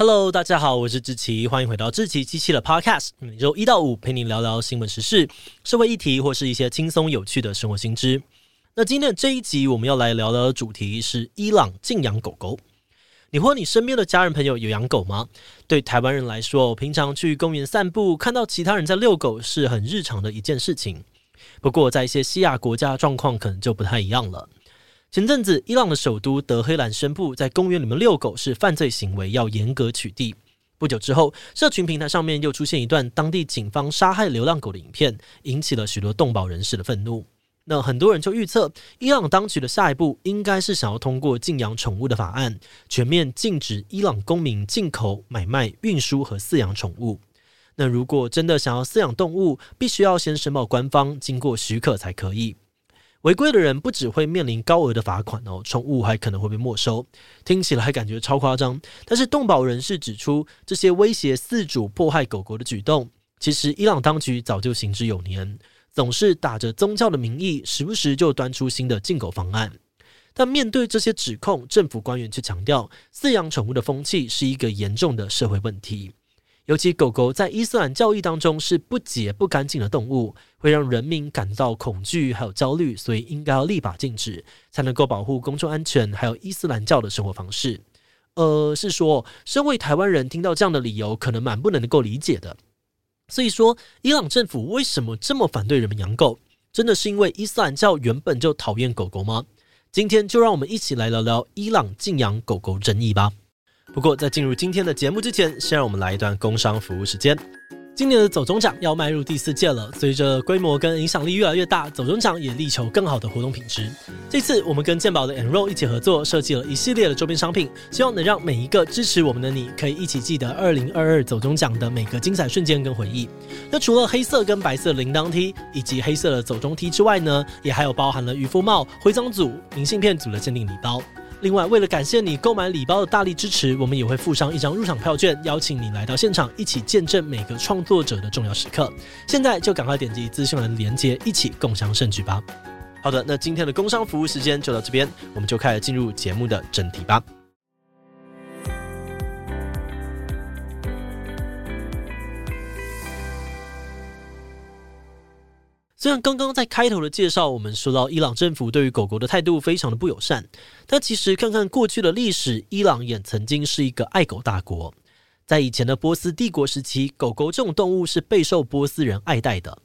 Hello，大家好，我是志奇，欢迎回到志奇机器的 Podcast。每周一到五陪你聊聊新闻时事、社会议题或是一些轻松有趣的生活新知。那今天这一集我们要来聊的主题是伊朗禁养狗狗。你或你身边的家人朋友有养狗吗？对台湾人来说，平常去公园散步，看到其他人在遛狗是很日常的一件事情。不过在一些西亚国家，状况可能就不太一样了。前阵子，伊朗的首都德黑兰宣布，在公园里面遛狗是犯罪行为，要严格取缔。不久之后，社群平台上面又出现一段当地警方杀害流浪狗的影片，引起了许多动保人士的愤怒。那很多人就预测，伊朗当局的下一步应该是想要通过禁养宠物的法案，全面禁止伊朗公民进口、买卖、运输和饲养宠物。那如果真的想要饲养动物，必须要先申报官方，经过许可才可以。违规的人不只会面临高额的罚款哦，宠物还可能会被没收。听起来感觉超夸张，但是动保人士指出，这些威胁饲主、迫害狗狗的举动，其实伊朗当局早就行之有年，总是打着宗教的名义，时不时就端出新的禁狗方案。但面对这些指控，政府官员却强调，饲养宠物的风气是一个严重的社会问题。尤其狗狗在伊斯兰教义当中是不洁不干净的动物，会让人民感到恐惧还有焦虑，所以应该要立法禁止，才能够保护公众安全，还有伊斯兰教的生活方式。呃，是说，身为台湾人听到这样的理由，可能蛮不能够理解的。所以说，伊朗政府为什么这么反对人们养狗？真的是因为伊斯兰教原本就讨厌狗狗吗？今天就让我们一起来聊聊伊朗禁养狗狗争议吧。不过，在进入今天的节目之前，先让我们来一段工商服务时间。今年的走中奖要迈入第四届了，随着规模跟影响力越来越大，走中奖也力求更好的活动品质。这次我们跟健保的 Enroll 一起合作，设计了一系列的周边商品，希望能让每一个支持我们的你，可以一起记得2022走中奖的每个精彩瞬间跟回忆。那除了黑色跟白色铃铛 T 以及黑色的走中 T 之外呢，也还有包含了渔夫帽、徽章组、明信片组的限定礼包。另外，为了感谢你购买礼包的大力支持，我们也会附上一张入场票券，邀请你来到现场，一起见证每个创作者的重要时刻。现在就赶快点击资讯栏连接，一起共享盛举吧。好的，那今天的工商服务时间就到这边，我们就开始进入节目的正题吧。虽然刚刚在开头的介绍，我们说到伊朗政府对于狗狗的态度非常的不友善，但其实看看过去的历史，伊朗也曾经是一个爱狗大国。在以前的波斯帝国时期，狗狗这种动物是备受波斯人爱戴的，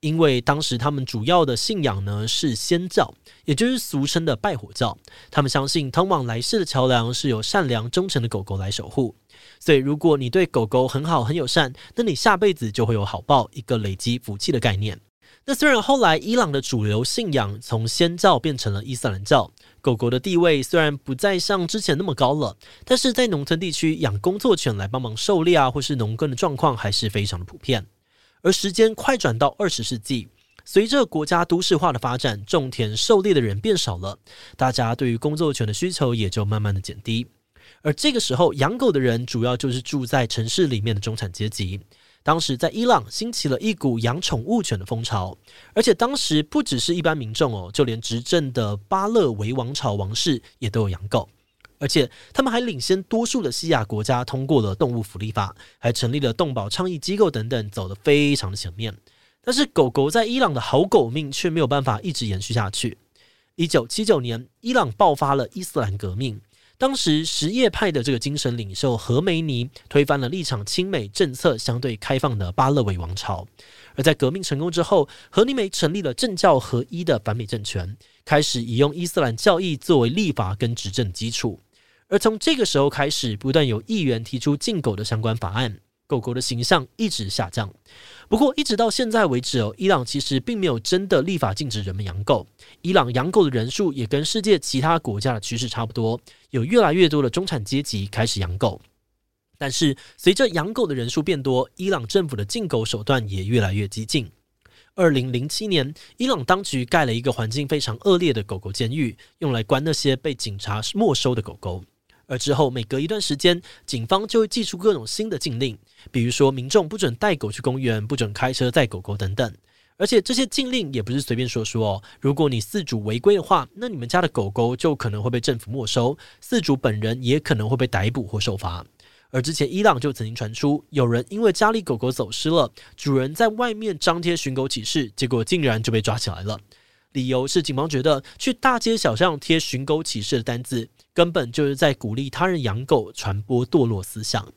因为当时他们主要的信仰呢是祆教，也就是俗称的拜火教。他们相信通往来世的桥梁是由善良忠诚的狗狗来守护，所以如果你对狗狗很好很友善，那你下辈子就会有好报，一个累积福气的概念。那虽然后来伊朗的主流信仰从祆教变成了伊斯兰教，狗狗的地位虽然不再像之前那么高了，但是在农村地区养工作犬来帮忙狩猎啊，或是农耕的状况还是非常的普遍。而时间快转到二十世纪，随着国家都市化的发展，种田狩猎的人变少了，大家对于工作犬的需求也就慢慢的减低。而这个时候，养狗的人主要就是住在城市里面的中产阶级。当时在伊朗兴起了一股养宠物犬的风潮，而且当时不只是一般民众哦，就连执政的巴勒维王朝王室也都有养狗，而且他们还领先多数的西亚国家通过了动物福利法，还成立了动保倡议机构等等，走得非常的前面。但是狗狗在伊朗的好狗命却没有办法一直延续下去。一九七九年，伊朗爆发了伊斯兰革命。当时什叶派的这个精神领袖何梅尼推翻了立场亲美、政策相对开放的巴勒维王朝，而在革命成功之后，何尼梅成立了政教合一的反美政权，开始以用伊斯兰教义作为立法跟执政基础。而从这个时候开始，不断有议员提出禁狗的相关法案。狗狗的形象一直下降，不过一直到现在为止哦，伊朗其实并没有真的立法禁止人们养狗。伊朗养狗的人数也跟世界其他国家的趋势差不多，有越来越多的中产阶级开始养狗。但是随着养狗的人数变多，伊朗政府的禁狗手段也越来越激进。二零零七年，伊朗当局盖了一个环境非常恶劣的狗狗监狱，用来关那些被警察没收的狗狗。而之后，每隔一段时间，警方就会寄出各种新的禁令，比如说民众不准带狗去公园，不准开车载狗狗等等。而且这些禁令也不是随便说说哦，如果你饲主违规的话，那你们家的狗狗就可能会被政府没收，饲主本人也可能会被逮捕或受罚。而之前伊朗就曾经传出有人因为家里狗狗走失了，主人在外面张贴寻狗启事，结果竟然就被抓起来了。理由是警方觉得去大街小巷贴寻狗启事的单子，根本就是在鼓励他人养狗，传播堕落思想。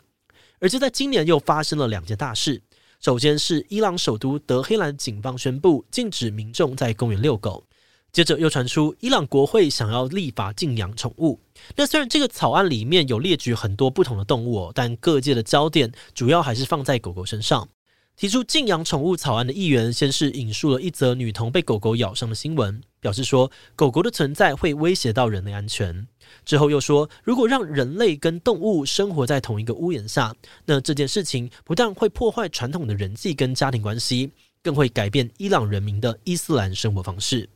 而就在今年又发生了两件大事，首先是伊朗首都德黑兰警方宣布禁止民众在公园遛狗。接着又传出伊朗国会想要立法禁养宠物。那虽然这个草案里面有列举很多不同的动物，但各界的焦点主要还是放在狗狗身上。提出禁养宠物草案的议员先是引述了一则女童被狗狗咬伤的新闻，表示说狗狗的存在会威胁到人类安全。之后又说，如果让人类跟动物生活在同一个屋檐下，那这件事情不但会破坏传统的人际跟家庭关系，更会改变伊朗人民的伊斯兰生活方式。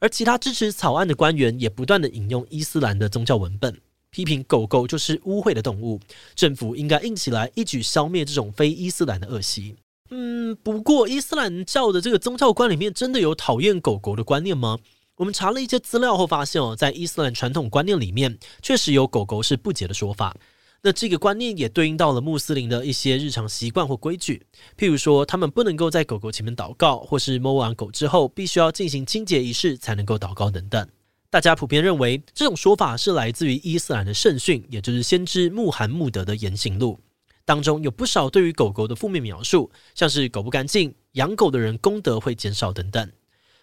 而其他支持草案的官员也不断地引用伊斯兰的宗教文本，批评狗狗就是污秽的动物，政府应该硬起来，一举消灭这种非伊斯兰的恶习。嗯，不过伊斯兰教的这个宗教观里面真的有讨厌狗狗的观念吗？我们查了一些资料后发现哦，在伊斯兰传统观念里面，确实有狗狗是不洁的说法。那这个观念也对应到了穆斯林的一些日常习惯或规矩，譬如说，他们不能够在狗狗前面祷告，或是摸完狗之后必须要进行清洁仪式才能够祷告等等。大家普遍认为，这种说法是来自于伊斯兰的圣训，也就是先知穆罕默德的言行录当中有不少对于狗狗的负面描述，像是狗不干净、养狗的人功德会减少等等。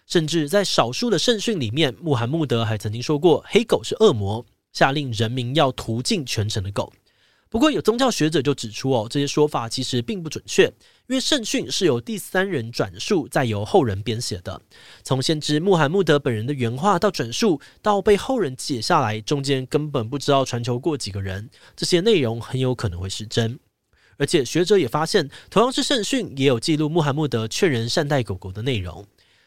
甚至在少数的圣训里面，穆罕默德还曾经说过，黑狗是恶魔，下令人民要屠尽全城的狗。不过，有宗教学者就指出，哦，这些说法其实并不准确，因为圣训是由第三人转述，再由后人编写的。从先知穆罕默德本人的原话到转述，到被后人解下来，中间根本不知道传球过几个人，这些内容很有可能会失真。而且，学者也发现，同样是圣训，也有记录穆罕默德劝人善待狗狗的内容。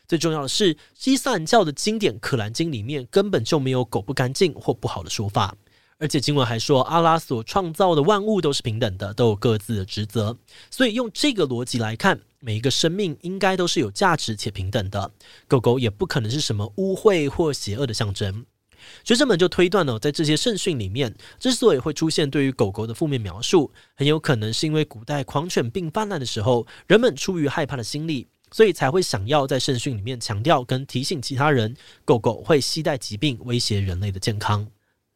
最重要的是，伊斯兰教的经典《可兰经》里面根本就没有狗不干净或不好的说法。而且经文还说，阿拉所创造的万物都是平等的，都有各自的职责。所以用这个逻辑来看，每一个生命应该都是有价值且平等的。狗狗也不可能是什么污秽或邪恶的象征。学者们就推断了，在这些圣训里面，之所以会出现对于狗狗的负面描述，很有可能是因为古代狂犬病泛滥的时候，人们出于害怕的心理，所以才会想要在圣训里面强调跟提醒其他人，狗狗会携带疾病，威胁人类的健康。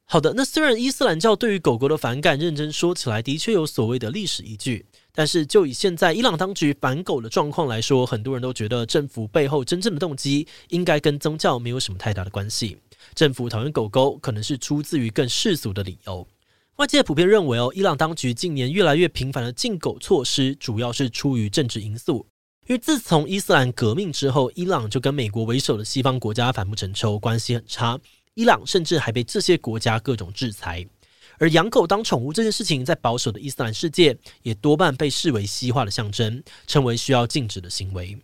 好的，那虽然伊斯兰教对于狗狗的反感，认真说起来的确有所谓的历史依据，但是就以现在伊朗当局反狗的状况来说，很多人都觉得政府背后真正的动机应该跟宗教没有什么太大的关系。政府讨厌狗狗，可能是出自于更世俗的理由。外界普遍认为，哦，伊朗当局近年越来越频繁的禁狗措施，主要是出于政治因素。因为自从伊斯兰革命之后，伊朗就跟美国为首的西方国家反目成仇，关系很差。伊朗甚至还被这些国家各种制裁，而养狗当宠物这件事情，在保守的伊斯兰世界也多半被视为西化的象征，成为需要禁止的行为。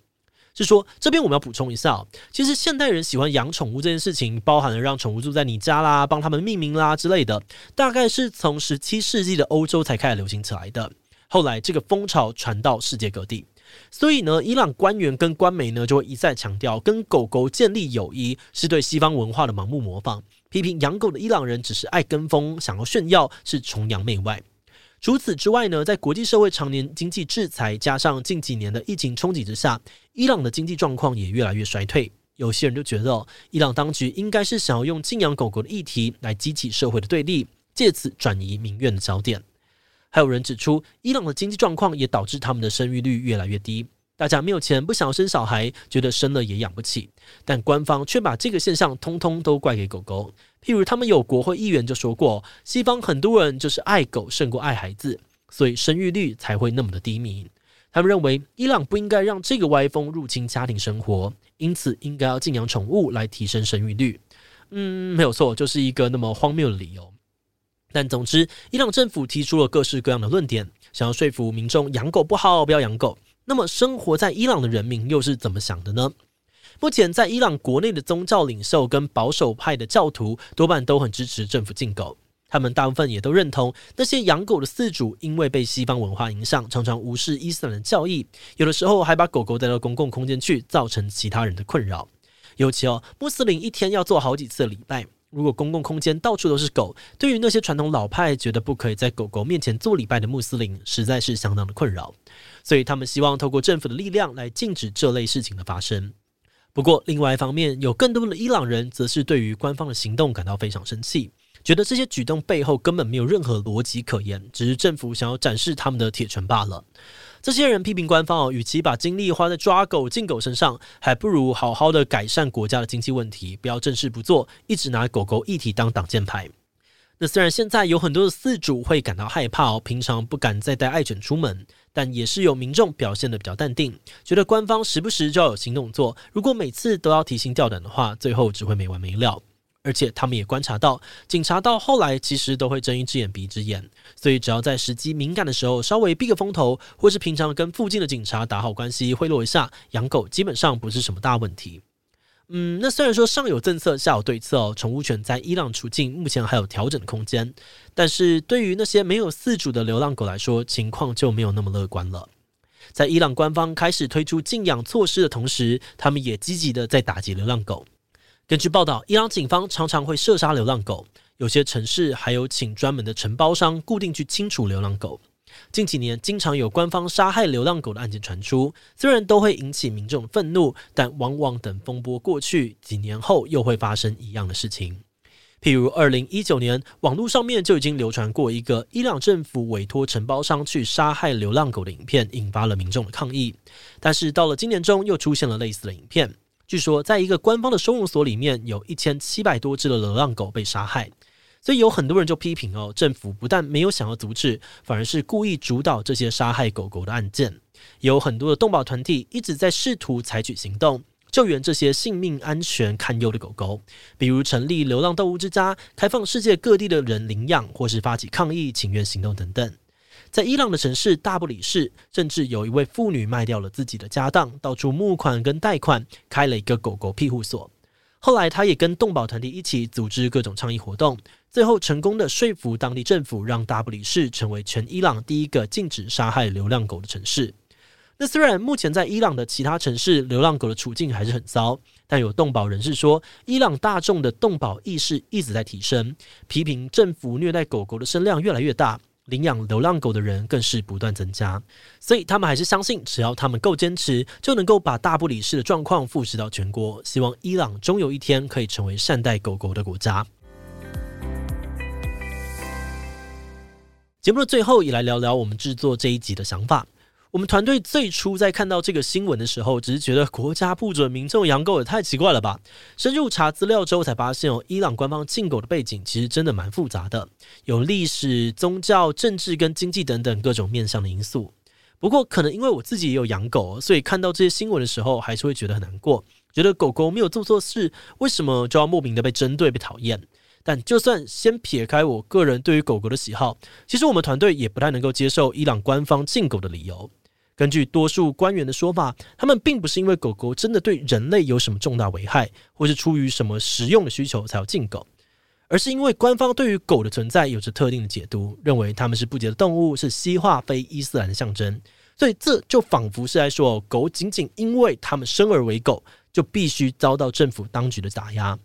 是说，这边我们要补充一下，其实现代人喜欢养宠物这件事情，包含了让宠物住在你家啦，帮他们命名啦之类的，大概是从十七世纪的欧洲才开始流行起来的。后来这个风潮传到世界各地。所以呢，伊朗官员跟官媒呢就会一再强调，跟狗狗建立友谊是对西方文化的盲目模仿，批评养狗的伊朗人只是爱跟风，想要炫耀，是崇洋媚外。除此之外呢，在国际社会常年经济制裁加上近几年的疫情冲击之下，伊朗的经济状况也越来越衰退。有些人就觉得，伊朗当局应该是想要用禁养狗狗的议题来激起社会的对立，借此转移民怨的焦点。还有人指出，伊朗的经济状况也导致他们的生育率越来越低。大家没有钱，不想要生小孩，觉得生了也养不起。但官方却把这个现象通通都怪给狗狗。譬如，他们有国会议员就说过，西方很多人就是爱狗胜过爱孩子，所以生育率才会那么的低迷。他们认为，伊朗不应该让这个歪风入侵家庭生活，因此应该要禁养宠物来提升生育率。嗯，没有错，就是一个那么荒谬的理由。但总之，伊朗政府提出了各式各样的论点，想要说服民众养狗不好，不要养狗。那么，生活在伊朗的人民又是怎么想的呢？目前，在伊朗国内的宗教领袖跟保守派的教徒多半都很支持政府禁狗，他们大部分也都认同那些养狗的饲主因为被西方文化影响，常常无视伊斯兰的教义，有的时候还把狗狗带到公共空间去，造成其他人的困扰。尤其哦，穆斯林一天要做好几次礼拜。如果公共空间到处都是狗，对于那些传统老派觉得不可以在狗狗面前做礼拜的穆斯林，实在是相当的困扰。所以他们希望透过政府的力量来禁止这类事情的发生。不过，另外一方面，有更多的伊朗人则是对于官方的行动感到非常生气，觉得这些举动背后根本没有任何逻辑可言，只是政府想要展示他们的铁拳罢了。这些人批评官方哦，与其把精力花在抓狗、禁狗身上，还不如好好的改善国家的经济问题，不要正事不做，一直拿狗狗议题当挡箭牌。那虽然现在有很多的饲主会感到害怕哦，平常不敢再带爱犬出门，但也是有民众表现得比较淡定，觉得官方时不时就要有新动作，如果每次都要提心吊胆的话，最后只会没完没了。而且他们也观察到，警察到后来其实都会睁一只眼闭一只眼，所以只要在时机敏感的时候稍微避个风头，或是平常跟附近的警察打好关系，贿赂一下，养狗基本上不是什么大问题。嗯，那虽然说上有政策下有对策哦，宠物犬在伊朗处境目前还有调整空间，但是对于那些没有饲主的流浪狗来说，情况就没有那么乐观了。在伊朗官方开始推出禁养措施的同时，他们也积极的在打击流浪狗。根据报道，伊朗警方常常会射杀流浪狗，有些城市还有请专门的承包商固定去清除流浪狗。近几年，经常有官方杀害流浪狗的案件传出，虽然都会引起民众愤怒，但往往等风波过去，几年后又会发生一样的事情。譬如，二零一九年，网络上面就已经流传过一个伊朗政府委托承包商去杀害流浪狗的影片，引发了民众的抗议。但是到了今年中，又出现了类似的影片。据说，在一个官方的收容所里面，有一千七百多只的流浪狗被杀害。所以有很多人就批评哦，政府不但没有想要阻止，反而是故意主导这些杀害狗狗的案件。有很多的动保团体一直在试图采取行动，救援这些性命安全堪忧的狗狗，比如成立流浪动物之家，开放世界各地的人领养，或是发起抗议请愿行动等等。在伊朗的城市大不里士，甚至有一位妇女卖掉了自己的家当，到处募款跟贷款，开了一个狗狗庇护所。后来，她也跟动保团体一起组织各种倡议活动，最后成功的说服当地政府，让大不里士成为全伊朗第一个禁止杀害流浪狗的城市。那虽然目前在伊朗的其他城市，流浪狗的处境还是很糟，但有动保人士说，伊朗大众的动保意识一直在提升，批评政府虐待狗狗的声量越来越大。领养流浪狗的人更是不断增加，所以他们还是相信，只要他们够坚持，就能够把大不里士的状况复制到全国。希望伊朗终有一天可以成为善待狗狗的国家。节目的最后，也来聊聊我们制作这一集的想法。我们团队最初在看到这个新闻的时候，只是觉得国家不准民众养狗也太奇怪了吧？深入查资料之后才发现哦，伊朗官方禁狗的背景其实真的蛮复杂的，有历史、宗教、政治跟经济等等各种面向的因素。不过，可能因为我自己也有养狗，所以看到这些新闻的时候，还是会觉得很难过，觉得狗狗没有做错事，为什么就要莫名的被针对、被讨厌？但就算先撇开我个人对于狗狗的喜好，其实我们团队也不太能够接受伊朗官方禁狗的理由。根据多数官员的说法，他们并不是因为狗狗真的对人类有什么重大危害，或是出于什么实用的需求才要禁狗，而是因为官方对于狗的存在有着特定的解读，认为它们是不洁的动物，是西化非伊斯兰的象征。所以这就仿佛是在说，狗仅仅因为它们生而为狗，就必须遭到政府当局的打压。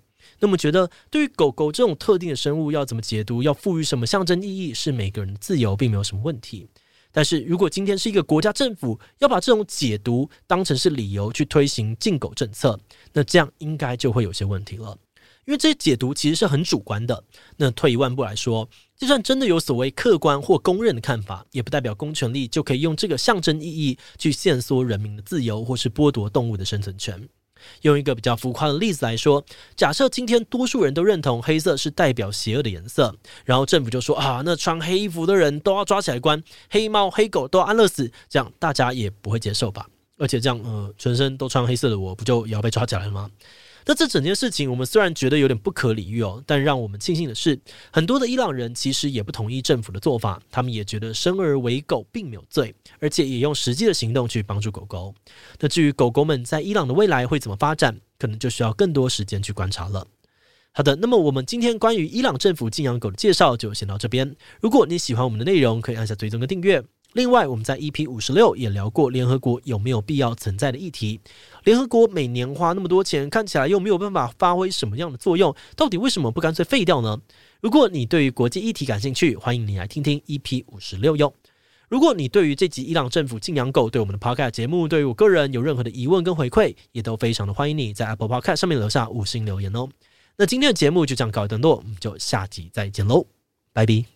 那么，觉得对于狗狗这种特定的生物要怎么解读，要赋予什么象征意义，是每个人的自由，并没有什么问题。但是如果今天是一个国家政府要把这种解读当成是理由去推行禁狗政策，那这样应该就会有些问题了。因为这些解读其实是很主观的。那退一万步来说，就算真的有所谓客观或公认的看法，也不代表公权力就可以用这个象征意义去限缩人民的自由，或是剥夺动物的生存权。用一个比较浮夸的例子来说，假设今天多数人都认同黑色是代表邪恶的颜色，然后政府就说啊，那穿黑衣服的人都要抓起来关，黑猫黑狗都要安乐死，这样大家也不会接受吧？而且这样，呃，全身都穿黑色的我不就也要被抓起来了吗？那这整件事情，我们虽然觉得有点不可理喻哦，但让我们庆幸的是，很多的伊朗人其实也不同意政府的做法，他们也觉得生而为狗并没有罪，而且也用实际的行动去帮助狗狗。那至于狗狗们在伊朗的未来会怎么发展，可能就需要更多时间去观察了。好的，那么我们今天关于伊朗政府禁养狗的介绍就先到这边。如果你喜欢我们的内容，可以按下追踪跟订阅。另外，我们在 EP 五十六也聊过联合国有没有必要存在的议题。联合国每年花那么多钱，看起来又没有办法发挥什么样的作用，到底为什么不干脆废掉呢？如果你对于国际议题感兴趣，欢迎你来听听 EP 五十六哟。如果你对于这集伊朗政府禁养狗对我们的 Podcast 节目，对于我个人有任何的疑问跟回馈，也都非常的欢迎你在 Apple Podcast 上面留下五星留言哦。那今天的节目就这样告一段落，我们就下集再见喽，拜拜。